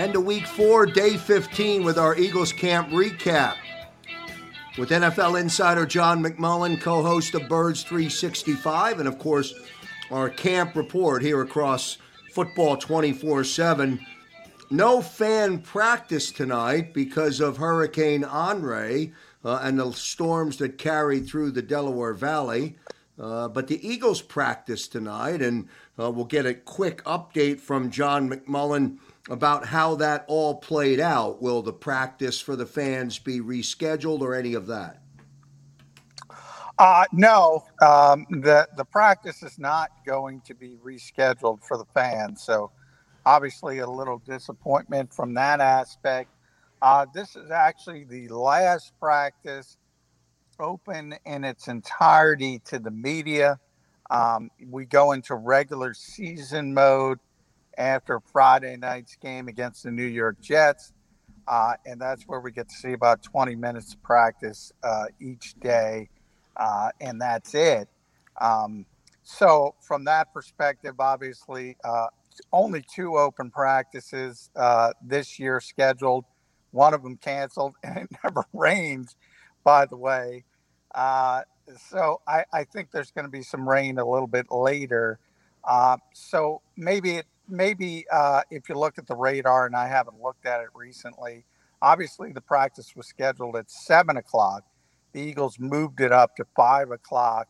End of week four, day 15 with our Eagles camp recap. With NFL insider John McMullen, co host of Birds 365, and of course, our camp report here across Football 24 7. No fan practice tonight because of Hurricane Henri uh, and the storms that carried through the Delaware Valley. Uh, but the Eagles practice tonight, and uh, we'll get a quick update from John McMullen about how that all played out. Will the practice for the fans be rescheduled or any of that? Uh, no, um, the the practice is not going to be rescheduled for the fans. So, obviously, a little disappointment from that aspect. Uh, this is actually the last practice open in its entirety to the media. Um, we go into regular season mode after Friday night's game against the New York Jets. Uh, and that's where we get to see about 20 minutes of practice uh, each day uh, and that's it. Um, so, from that perspective, obviously, uh, only two open practices uh, this year scheduled. One of them canceled, and it never rains, by the way. Uh, so, I, I, think there's going to be some rain a little bit later. So, maybe it, maybe uh, if you look at the radar, and I haven't looked at it recently, obviously the practice was scheduled at seven o'clock the Eagles moved it up to five o'clock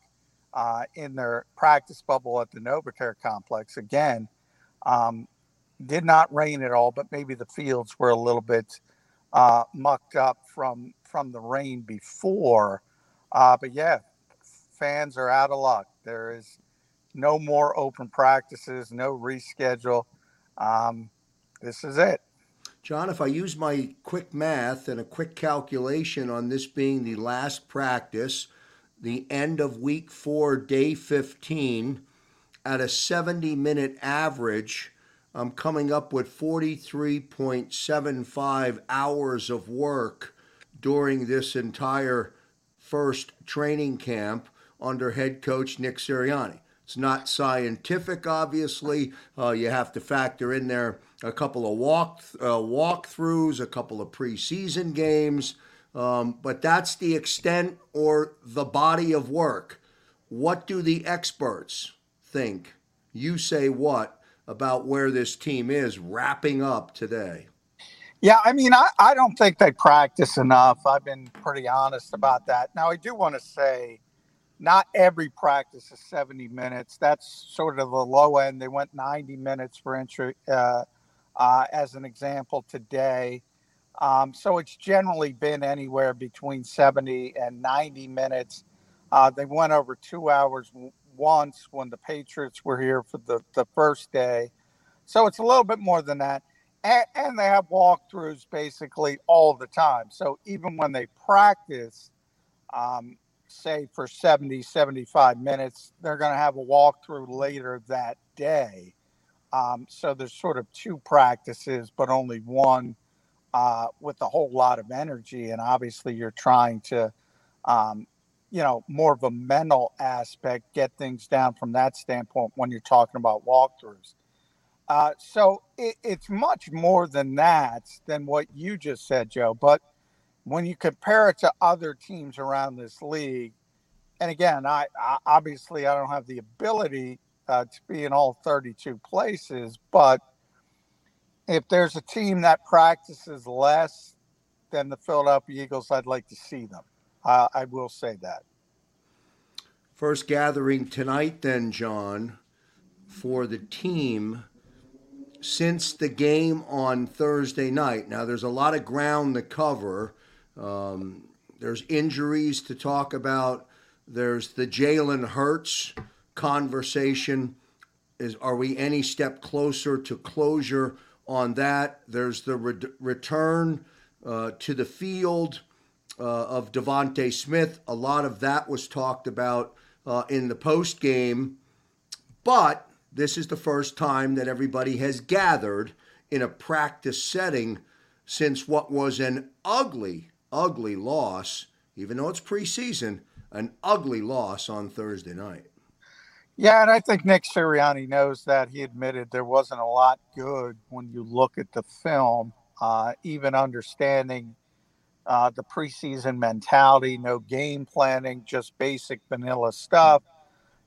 uh, in their practice bubble at the NovaCare complex. Again, um, did not rain at all, but maybe the fields were a little bit uh, mucked up from from the rain before. Uh, but yeah, fans are out of luck. There is no more open practices, no reschedule. Um, this is it. John, if I use my quick math and a quick calculation on this being the last practice, the end of week four, day 15, at a 70 minute average, I'm coming up with 43.75 hours of work during this entire first training camp under head coach Nick Sirianni. It's not scientific, obviously. Uh, you have to factor in there a couple of walk uh, walkthroughs, a couple of preseason games, um, but that's the extent or the body of work. What do the experts think? You say what about where this team is wrapping up today? Yeah, I mean, I, I don't think they practice enough. I've been pretty honest about that. Now, I do want to say not every practice is 70 minutes. That's sort of the low end. They went 90 minutes for entry, uh, uh, as an example today. Um, so it's generally been anywhere between 70 and 90 minutes. Uh, they went over two hours once when the Patriots were here for the, the first day. So it's a little bit more than that. And, and they have walkthroughs basically all the time. So even when they practice, um, say for 70, 75 minutes. They're going to have a walkthrough later that day. Um, so there's sort of two practices, but only one uh, with a whole lot of energy. And obviously, you're trying to, um, you know, more of a mental aspect, get things down from that standpoint when you're talking about walkthroughs. Uh, so it, it's much more than that, than what you just said, Joe. But when you compare it to other teams around this league, and again, I, I obviously I don't have the ability uh, to be in all 32 places, but if there's a team that practices less than the Philadelphia Eagles, I'd like to see them. Uh, I will say that. First gathering tonight, then, John, for the team since the game on Thursday night. Now, there's a lot of ground to cover. Um, there's injuries to talk about. There's the Jalen Hurts conversation. Is are we any step closer to closure on that? There's the re- return uh, to the field uh, of DeVonta Smith. A lot of that was talked about uh, in the post game, but this is the first time that everybody has gathered in a practice setting since what was an ugly, ugly loss, even though it's preseason, an ugly loss on Thursday night. Yeah, and I think Nick Sirianni knows that. He admitted there wasn't a lot good when you look at the film, uh, even understanding uh, the preseason mentality, no game planning, just basic vanilla stuff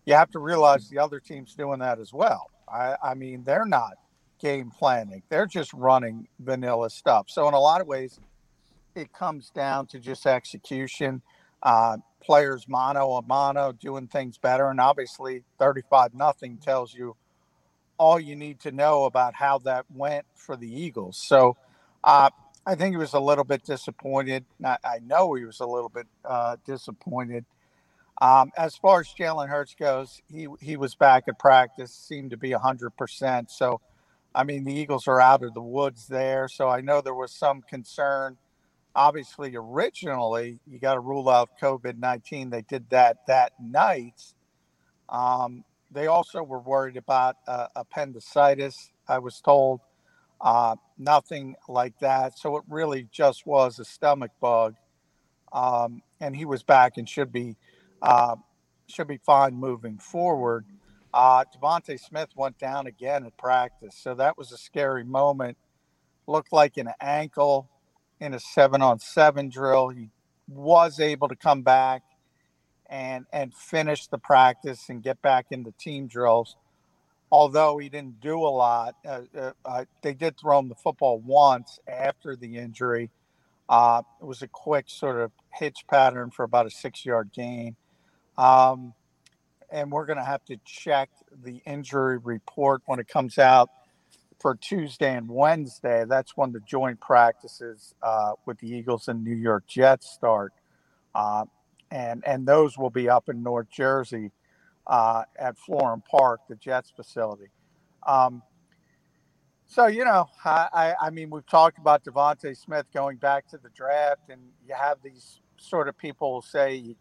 you have to realize the other team's doing that as well. I, I mean, they're not game planning, they're just running vanilla stuff. So, in a lot of ways, it comes down to just execution, uh, players mano a mano doing things better. And obviously, 35 nothing tells you all you need to know about how that went for the Eagles. So, uh, I think he was a little bit disappointed. I know he was a little bit uh, disappointed um, as far as Jalen Hurts goes, he he was back at practice, seemed to be hundred percent. So, I mean, the Eagles are out of the woods there. So I know there was some concern. Obviously, originally you got to rule out COVID nineteen. They did that that night. Um, they also were worried about uh, appendicitis. I was told uh, nothing like that. So it really just was a stomach bug, um, and he was back and should be uh, should be fine moving forward. Uh, DeVonta Smith went down again at practice, so that was a scary moment. Looked like an ankle in a seven-on-seven drill. He was able to come back and and finish the practice and get back into team drills. Although he didn't do a lot, uh, uh, uh they did throw him the football once after the injury. Uh, it was a quick sort of hitch pattern for about a six-yard gain. Um, and we're going to have to check the injury report when it comes out for Tuesday and Wednesday. That's when the joint practices uh, with the Eagles and New York Jets start. Uh, and, and those will be up in North Jersey uh, at Florham Park, the Jets facility. Um, so, you know, I, I, I mean, we've talked about DeVonta Smith going back to the draft, and you have these sort of people say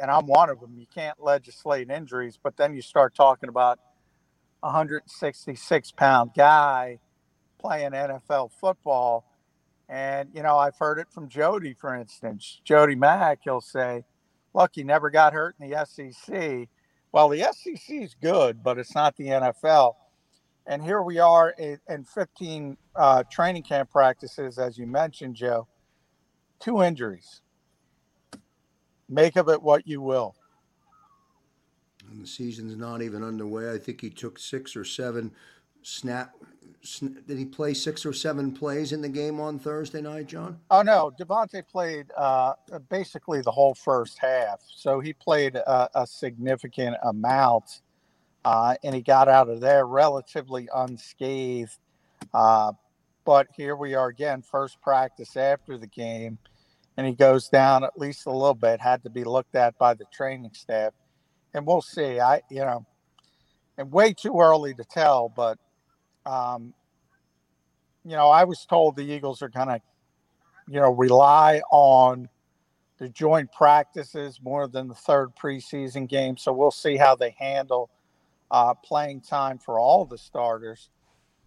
and I'm one of them. You can't legislate injuries, but then you start talking about 166 pound guy playing NFL football. And, you know, I've heard it from Jody, for instance. Jody Mack, he'll say, look, he never got hurt in the SEC. Well, the SEC is good, but it's not the NFL. And here we are in 15 uh, training camp practices, as you mentioned, Joe. Two injuries make of it what you will. And the season's not even underway. I think he took six or seven snap. Did he play six or seven plays in the game on Thursday night, John? Oh no, DeVonta played uh, basically the whole first half, so he played a, a significant amount, uh, and he got out of there relatively unscathed. Uh, but here we are again, first practice after the game and he goes down at least a little bit, had to be looked at by the training staff. And we'll see. I, you know, and way too early to tell, but, um, you know, I was told the Eagles are going to, you know, rely on the joint practices more than the third preseason game. So we'll see how they handle uh, playing time for all the starters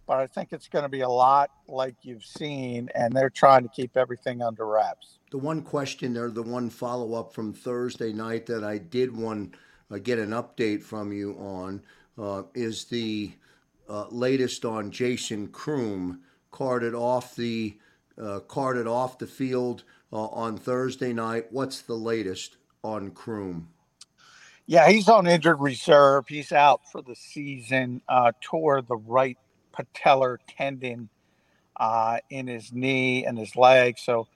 but I think it's going to be a lot like you've seen, and they're trying to keep everything under wraps. The one question there, the one follow up from Thursday night that I did want uh, get an update from you on uh, is the uh, latest on Jason Croom carted off the uh, carted off the field uh, on Thursday night. What's the latest on Croom? Yeah, he's on injured reserve. He's out for the season. Tore the right patellar tendon in his knee and his leg, so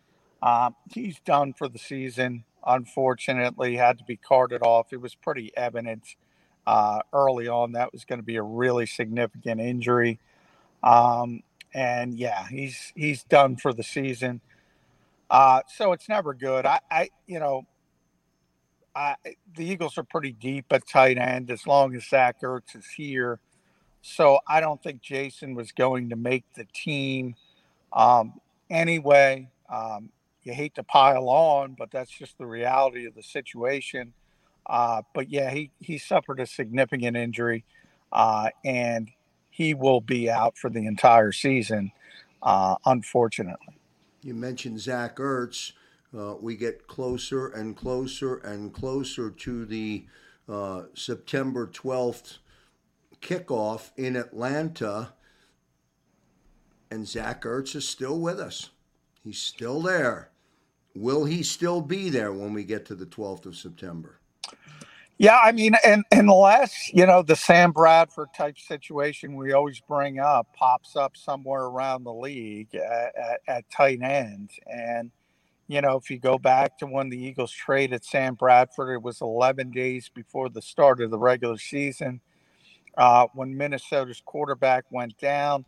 um, he's done for the season. Unfortunately, had to be carted off. It was pretty evident uh, early on that was going to be a really significant injury. Um, and yeah, he's he's done for the season. Uh, so it's never good. I, I you know, I, the Eagles are pretty deep at tight end as long as Zach Ertz is here. So I don't think Jason was going to make the team um, anyway. Um, you hate to pile on, but that's just the reality of the situation. Uh, but yeah, he he suffered a significant injury, uh, and he will be out for the entire season, uh, unfortunately. You mentioned Zach Ertz. Uh, we get closer and closer and closer to the uh, September 12th kickoff in Atlanta. And Zach Ertz is still with us. He's still there. Will he still be there when we get to the 12th of September? Yeah, I mean, and unless you know the Sam Bradford type situation we always bring up pops up somewhere around the league at, at, at tight end, and you know if you go back to when the Eagles traded Sam Bradford, it was 11 days before the start of the regular season. Uh, when Minnesota's quarterback went down,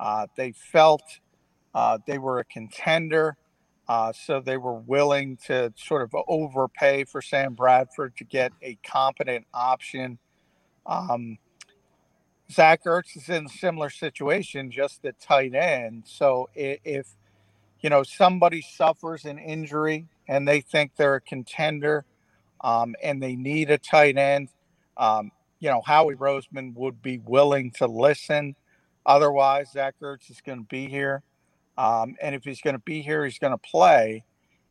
uh, they felt uh, they were a contender. Uh, so they were willing to sort of overpay for Sam Bradford to get a competent option. Um, Zach Ertz is in a similar situation, just at tight end. So if, you know somebody suffers an injury and they think they're a contender um, and they need a tight end, um, you know Howie Roseman would be willing to listen. Otherwise, Zach Ertz is going to be here. Um, and if he's going to be here, he's going to play.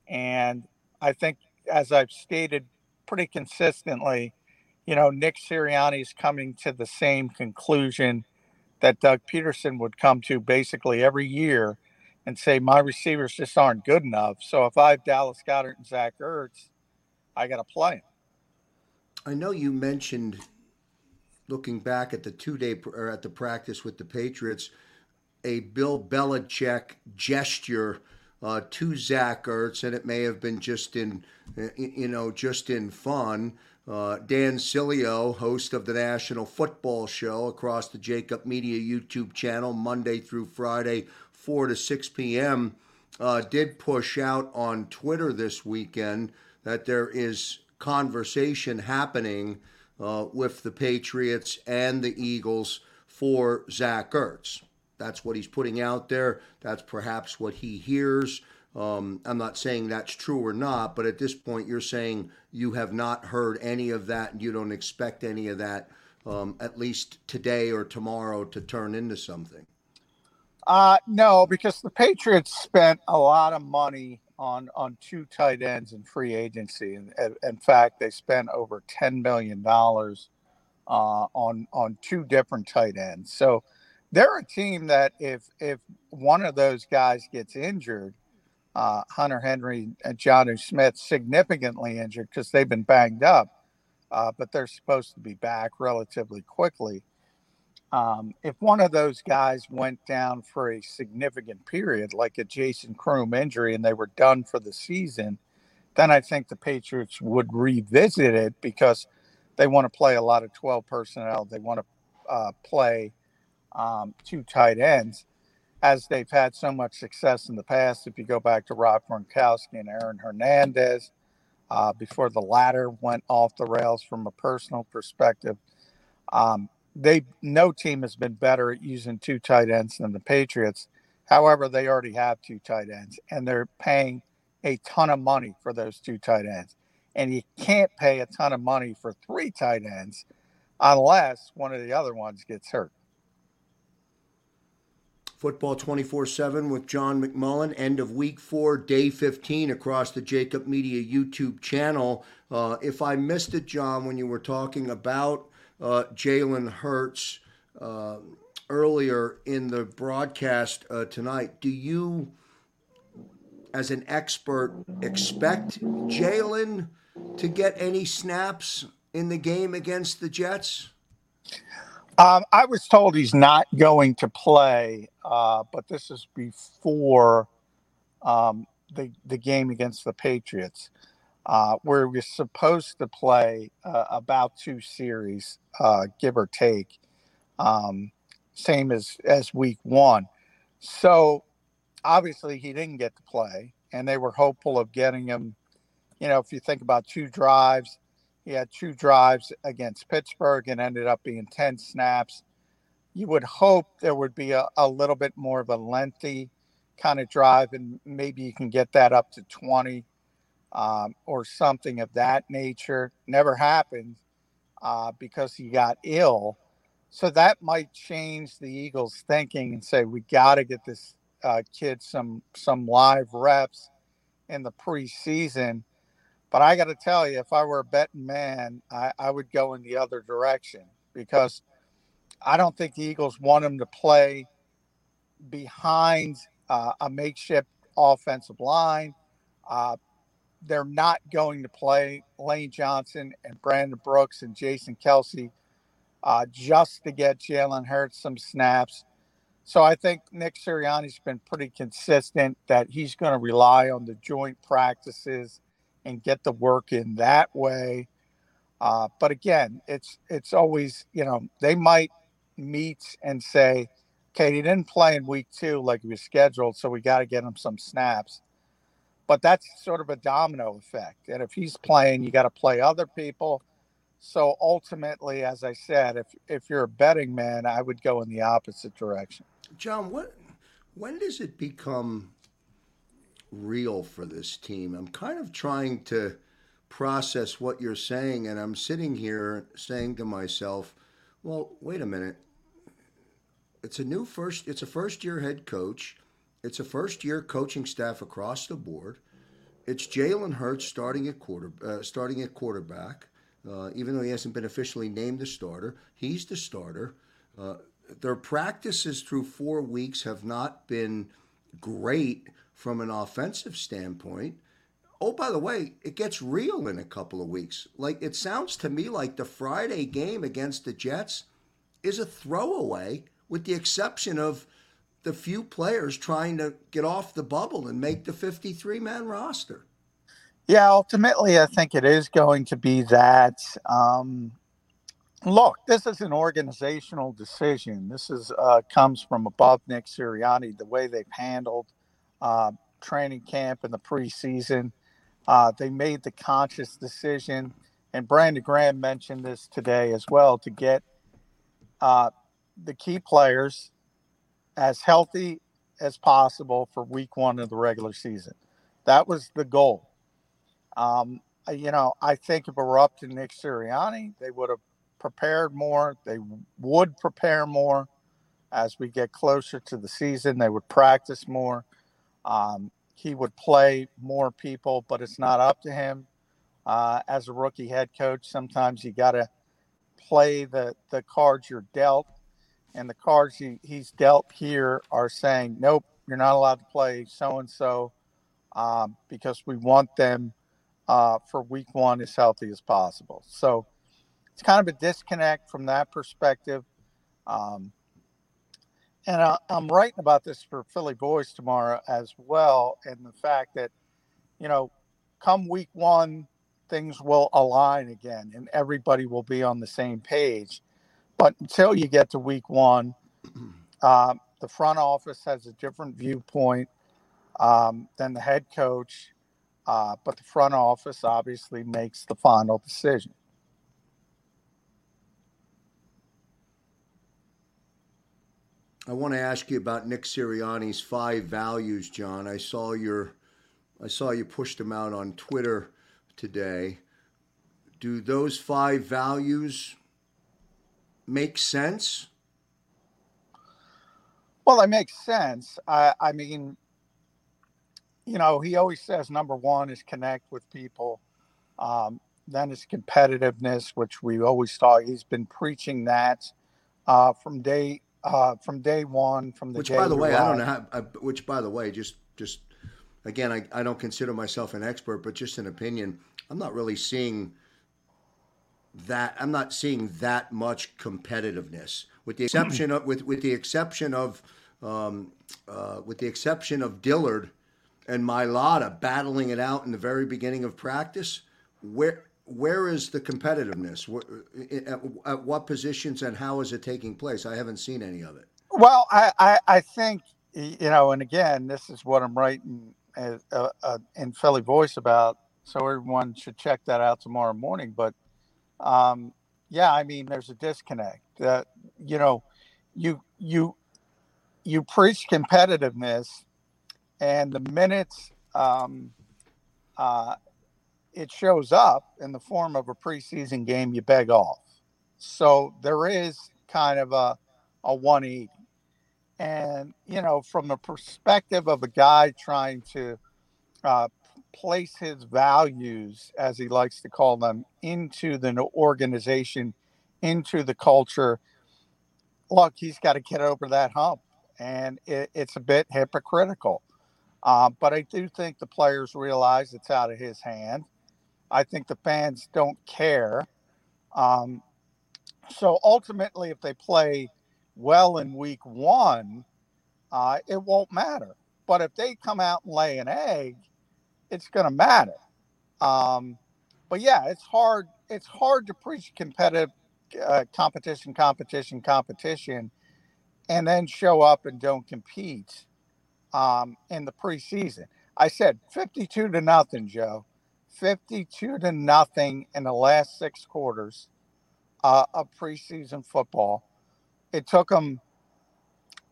And I think, as I've stated pretty consistently, you know, Nick Sirianni is coming to the same conclusion that Doug Pederson would come to basically every year and say, my receivers just aren't good enough. So if I have Dallas Goedert and Zach Ertz, I got to play him. I know you mentioned looking back at the two day or at the practice with the Patriots a Bill Belichick gesture uh, to Zach Ertz, and it may have been just in, you know, just in fun. Uh, Dan Sileo, host of the National Football Show across the Jakib Media YouTube channel, Monday through Friday, 4 to 6 p.m., uh, did push out on Twitter this weekend that there is conversation happening uh, with the Patriots and the Eagles for Zach Ertz. That's what he's putting out there. That's perhaps what he hears. Um, I'm not saying that's true or not, but at this point, you're saying you have not heard any of that and you don't expect any of that, um, at least today or tomorrow, to turn into something. Uh, no, because the Patriots spent a lot of money on on two tight ends in free agency, and in fact, they spent over ten million dollars uh, on on two different tight ends. So they're a team that if if one of those guys gets injured, uh, Hunter Henry and Jonnu Smith significantly injured because they've been banged up, uh, but they're supposed to be back relatively quickly. Um, if one of those guys went down for a significant period, like a Jason Croom injury, and they were done for the season, then I think the Patriots would revisit it because they want to play a lot of 12 personnel. They want to uh, play um, two tight ends, as they've had so much success in the past. If you go back to Rob Gronkowski and Aaron Hernandez, uh, before the latter went off the rails from a personal perspective, um, they no team has been better at using two tight ends than the Patriots. However, they already have two tight ends, and they're paying a ton of money for those two tight ends. And you can't pay a ton of money for three tight ends unless one of the other ones gets hurt. Football 24 7 with John McMullen. End of week four, day 15 across the Jakib Media YouTube channel. Uh, if I missed it, John, when you were talking about uh, Jalen Hurts uh, earlier in the broadcast uh, tonight, do you, as an expert, expect Jalen to get any snaps in the game against the Jets? Um, I was told he's not going to play, uh, but this is before um, the the game against the Patriots, uh, where he was supposed to play uh, about two series, uh, give or take, um, same as as week one. So obviously he didn't get to play, and they were hopeful of getting him. You know, if you think about two drives, he had two drives against Pittsburgh and ended up being 10 snaps. You would hope there would be a, a little bit more of a lengthy kind of drive, and maybe you can get that up to 20 um, or something of that nature. Never happened uh, because he got ill. So that might change the Eagles' thinking and say, we got to get this uh, kid some some live reps in the preseason but I got to tell you, if I were a betting man, I, I would go in the other direction because I don't think the Eagles want him to play behind uh, a makeshift offensive line. Uh, they're not going to play Lane Johnson and Brandon Brooks and Jason Kelce uh, just to get Jalen Hurts some snaps. So I think Nick Sirianni's been pretty consistent that he's going to rely on the joint practices and get the work in that way. Uh, but again, it's it's always you know they might meet and say, "Okay, he didn't play in week two like he was scheduled, so we got to get him some snaps." But that's sort of a domino effect, and if he's playing, you got to play other people. So ultimately, as I said, if if you're a betting man, I would go in the opposite direction. John, what when does it become real for this team. I'm kind of trying to process what you're saying, and I'm sitting here saying to myself, well, wait a minute. It's a new first, it's a first year head coach. It's a first year coaching staff across the board. It's Jalen Hurts starting at quarter, uh, starting at quarterback. Uh, even though he hasn't been officially named the starter, he's the starter. Uh, their practices through four weeks have not been great from an offensive standpoint. Oh, by the way, it gets real in a couple of weeks. Like it sounds to me like the Friday game against the Jets is a throwaway, with the exception of the few players trying to get off the bubble and make the 53 man roster. Yeah, ultimately, I think it is going to be that. Um, look, this is an organizational decision. This is uh, comes from above Nick Sirianni. The way they've handled uh, training camp in the preseason. Uh, they made the conscious decision, and Brandon Graham mentioned this today as well, to get uh, the key players as healthy as possible for week one of the regular season. That was the goal. Um, you know, I think if it were up to Nick Sirianni, they would have prepared more. They would prepare more as we get closer to the season. They would practice more. Um, he would play more people, but it's not up to him. Uh, as a rookie head coach, sometimes you got to play the, the cards you're dealt. And the cards he, he's dealt here are saying, nope, you're not allowed to play so and so because we want them uh, for week one as healthy as possible. So it's kind of a disconnect from that perspective. Um, and I, am writing about this for Philly Voice tomorrow as well, and the fact that, you know, come week one, things will align again, and everybody will be on the same page. But until you get to week one, um, the front office has a different viewpoint um, than the head coach, uh, but the front office obviously makes the final decision. I want to ask you about Nick Sirianni's five values, John. I saw your, I saw you pushed them out on Twitter today. Do those five values make sense? Well, they make sense. I, I mean, you know, he always says number one is connect with people. Um, then it's competitiveness, which we always thought he's been preaching that uh, from day uh, from day one. From the which, by the way, I don't know how. I, which, by the way, just just again, I, I don't consider myself an expert, but just an opinion. I'm not really seeing that I'm not seeing that much competitiveness, with the exception of with with the exception of um, uh, with the exception of Dillard and Mailata battling it out in the very beginning of practice. Where where is the competitiveness? At, at what positions and how is it taking place? I haven't seen any of it. Well, I, I, I think you know, and again, this is what I'm writing uh, uh, in Philly Voice about, so everyone should check that out tomorrow morning. But um, yeah, I mean, there's a disconnect. That you know, you you you preach competitiveness, and the minutes um, uh, it shows up in the form of a preseason game, you beg off. So there is kind of a a 180. And, you know, from the perspective of a guy trying to uh, place his values, as he likes to call them, into the organization, into the culture, look, he's got to get over that hump. And it, it's a bit hypocritical. Uh, but I do think the players realize it's out of his hand. I think the fans don't care. Um, so ultimately, if they play well in week one, uh, it won't matter. But if they come out and lay an egg, it's going to matter. Um, but yeah, it's hard. It's hard to preach competitive uh, competition, competition, competition, and then show up and don't compete um, in the preseason. I said 52 to nothing, Joe. 52 to nothing in the last six quarters uh, of preseason football. It took them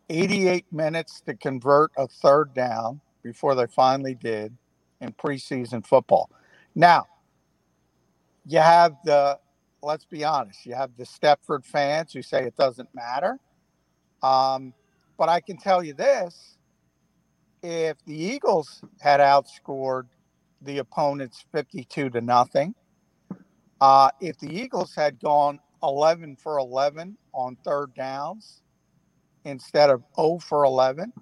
88 minutes to convert a third down before they finally did in preseason football. Now, you have the, let's be honest, you have the Stepford fans who say it doesn't matter. Um, but I can tell you this if the Eagles had outscored the opponents 52 to nothing, uh, if the Eagles had gone 11 for 11 on third downs instead of 0 for 11,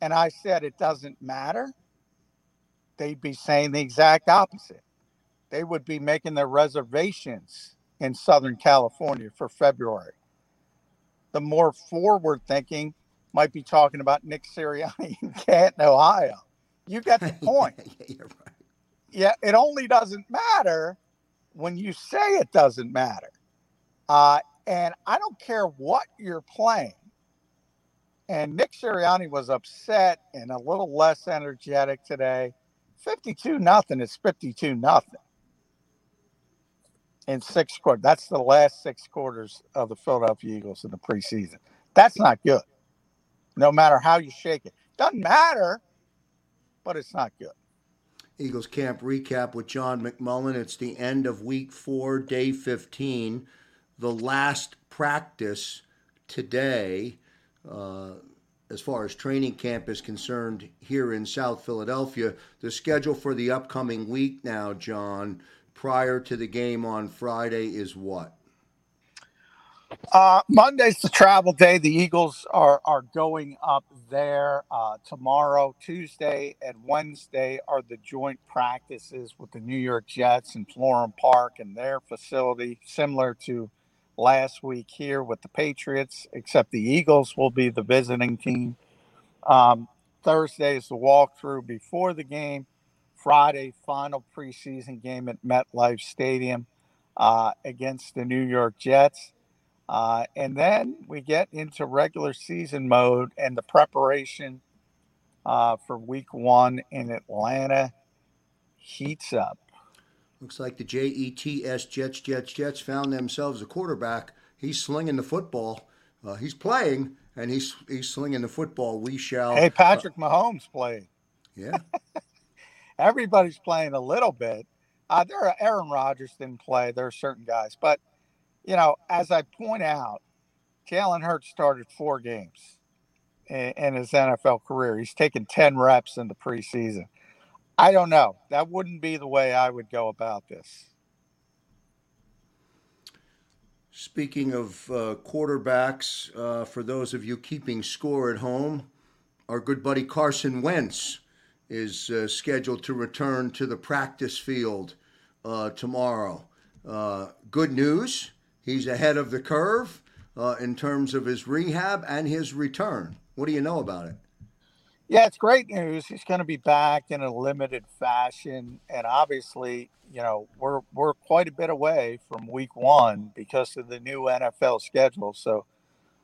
and I said it doesn't matter, they'd be saying the exact opposite. They would be making their reservations in Southern California for February. The more forward thinking might be talking about Nick Sirianni in Canton, Ohio. You got the point. yeah, right. Yeah, it only doesn't matter when you say it doesn't matter. Uh, and I don't care what you're playing. And Nick Sirianni was upset and a little less energetic today. 52 nothing is 52 nothing in six quarters. That's the last six quarters of the Philadelphia Eagles in the preseason. That's not good. No matter how you shake it. Doesn't matter, but it's not good. Eagles camp recap with John McMullen. It's the end of week four, day 15 the last practice today, uh, as far as training camp is concerned, here in South Philadelphia. The schedule for the upcoming week now, John, prior to the game on Friday, is what? Uh, Monday's the travel day. The Eagles are are going up there uh, tomorrow. Tuesday and Wednesday are the joint practices with the New York Jets in Florham Park and their facility, similar to last week here with the Patriots, except the Eagles will be the visiting team. Um, Thursday is the walkthrough before the game. Friday, final preseason game at MetLife Stadium uh, against the New York Jets. Uh, and then we get into regular season mode and the preparation uh, for week one in Atlanta heats up. Looks like the JETS Jets, Jets, Jets found themselves a quarterback. He's slinging the football. Uh, he's playing, and he's he's slinging the football. We shall. Hey, Patrick uh, Mahomes playing. Yeah. Everybody's playing a little bit. Uh, there are Aaron Rodgers didn't play. There are certain guys, but you know, as I point out, Jalen Hurts started four games in, in his NFL career. He's taken ten reps in the preseason. I don't know. That wouldn't be the way I would go about this. Speaking of uh, quarterbacks, uh, for those of you keeping score at home, our good buddy Carson Wentz is uh, scheduled to return to the practice field uh, tomorrow. uh, good news. He's ahead of the curve uh, in terms of his rehab and his return. What do you know about it? Yeah, it's great news. He's going to be back in a limited fashion, and obviously, you know, we're we're quite a bit away from Week One because of the new NFL schedule. So,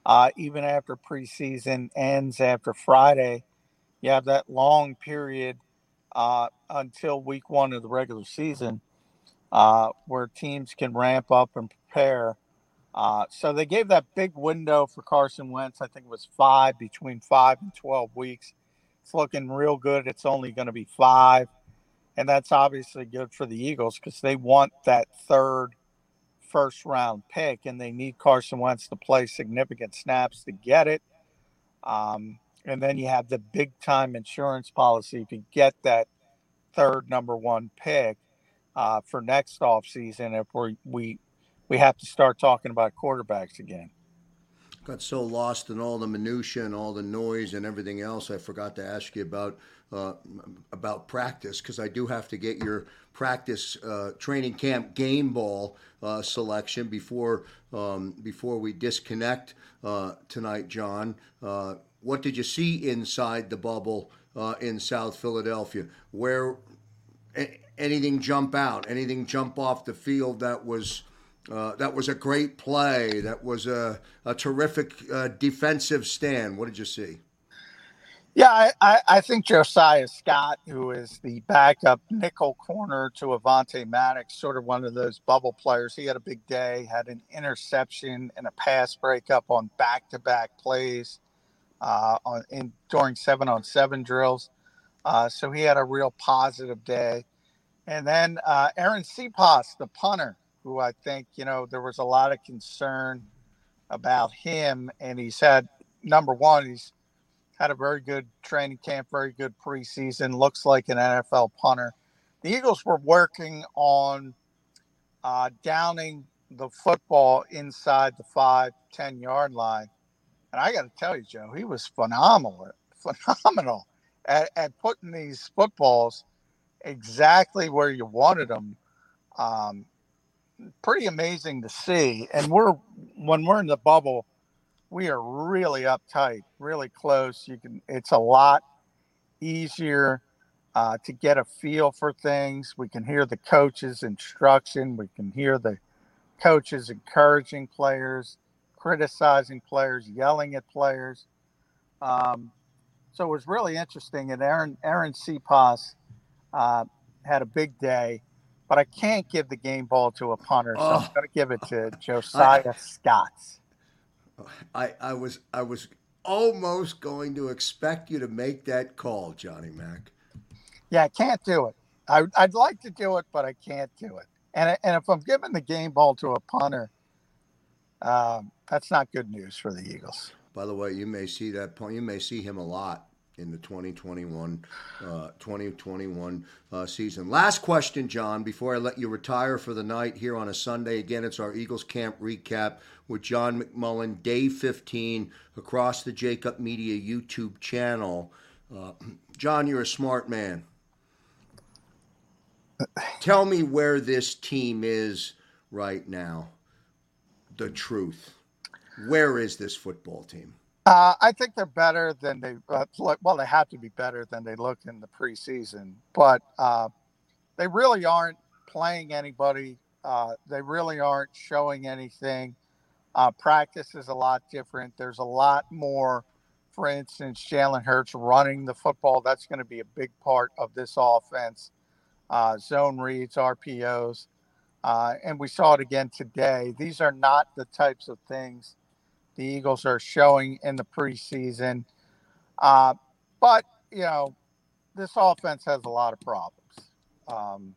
uh, even after preseason ends after Friday, you have that long period uh, until Week One of the regular season uh, where teams can ramp up and Uh, so they gave that big window for Carson Wentz. I think it was five between five and twelve weeks it's looking real good. It's only going to be five. And that's obviously good for the Eagles because they want that third first round pick and they need Carson Wentz to play significant snaps to get it. Um, and then you have the big time insurance policy to get that third number one pick uh, for next off season if we we we have to start talking about quarterbacks again got so lost in all the minutia and all the noise and everything else. I forgot to ask you about uh, about practice because I do have to get your practice uh, training camp game ball uh, selection before um, before we disconnect uh, tonight, John. Uh, what did you see inside the bubble uh, in South Philadelphia? Where anything jump out? Anything jump off the field that was uh, that was a great play. That was a, a terrific uh, defensive stand. What did you see? Yeah, I, I, I, think Josiah Scott, who is the backup nickel corner to Avonte Maddox, sort of one of those bubble players. He had a big day, had an interception and a pass breakup on back to back plays uh, on in during seven on seven drills. Uh, so he had a real positive day. And then uh, Arryn Siposs, the punter, who I think, you know, there was a lot of concern about him. And he's had, number one, he's had a very good training camp, very good preseason, looks like an NFL punter. The Eagles were working on uh, downing the football inside the five, 10 yard line. And I got to tell you, Joe, he was phenomenal, phenomenal at, at putting these footballs exactly where you wanted them. Um, pretty amazing to see. And we're when we're in the bubble, we are really uptight, really close. You can it's a lot easier uh, to get a feel for things. We can hear the coach's instruction. We can hear the coaches encouraging players, criticizing players, yelling at players. Um, so it was really interesting. And Aaron Arryn Siposs uh, had a big day but I can't give the game ball to a punter, so oh. I'm going to give it to Josiah Scott. I, I was I was almost going to expect you to make that call, Johnny Mack. Yeah, I can't do it. I, would like to do it, but I can't do it. And and if I'm giving the game ball to a punter, um, that's not good news for the Eagles. By the way, you may see that point. You may see him a lot in the 2021 uh, 2021 uh, season. Last question, John, before I let you retire for the night here on a Sunday. Again, it's our Eagles camp recap with John McMullen, day 15 across the Jakib Media YouTube channel. Uh, John, you're a smart man. Tell me where this team is right now. The truth. Where is this football team? Uh, I think they're better than they uh, look. Well, they have to be better than they looked in the preseason, but uh, they really aren't playing anybody. Uh, they really aren't showing anything. Uh, practice is a lot different. There's a lot more, for instance, Jalen Hurts running the football. That's going to be a big part of this offense. Uh, zone reads, RPOs, and we saw it again today. These are not the types of things the Eagles are showing in the preseason. Uh, but, you know, this offense has a lot of problems. Um,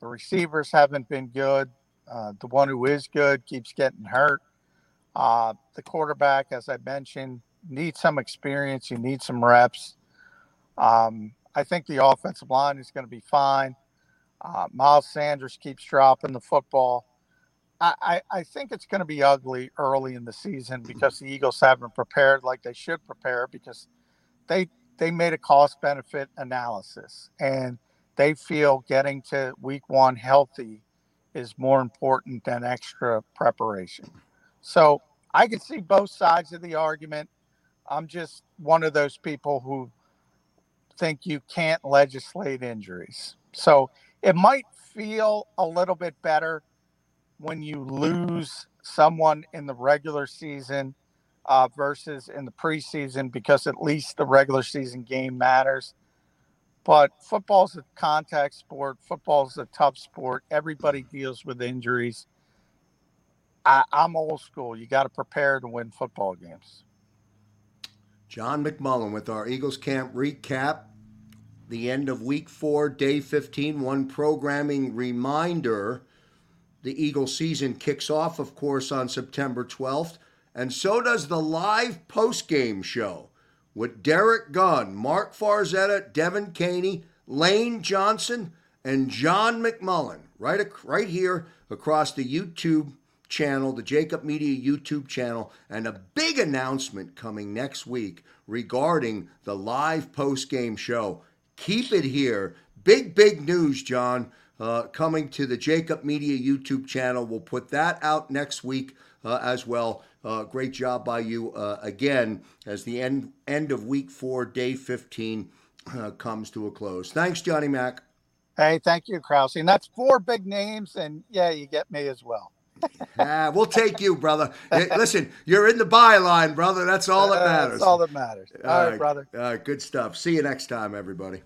the receivers haven't been good. Uh, the one who is good keeps getting hurt. Uh, the quarterback, as I mentioned, needs some experience. You need some reps. Um, I think the offensive line is going to be fine. Uh, Miles Sanders keeps dropping the football. I, I think it's going to be ugly early in the season mm-hmm. because the Eagles haven't prepared like they should prepare because they they made a cost benefit analysis and they feel getting to week one healthy is more important than extra preparation. So I can see both sides of the argument. I'm just one of those people who think you can't legislate injuries. So it might feel a little bit better when you lose someone in the regular season uh, versus in the preseason because at least the regular season game matters. But football's a contact sport. Football's a tough sport. Everybody deals with injuries. I, I'm old school. You got to prepare to win football games. John McMullen with our Eagles camp recap. The end of week four, day 15. One programming reminder the Eagle season kicks off, of course, on September 12th. And so does the live post-game show with Derek Gunn, Mark Farzetta, Devin Caney, Lane Johnson, and John McMullen, right, right here across the YouTube channel, the Jakib Media YouTube channel, and a big announcement coming next week regarding the live post-game show. Keep it here. Big, big news, John, uh, coming to the Jakib Media YouTube channel. We'll put that out next week uh, as well. Uh, great job by you uh, again as the end end of week four, day 15 uh, comes to a close. Thanks, Johnny Mack. Hey, thank you, Krause. And that's four big names, and yeah, you get me as well. ah, we'll take you, brother. Listen, you're in the byline, brother. That's all that matters. That's all that matters. all, all right, right, brother. All right, good stuff. See you next time, everybody.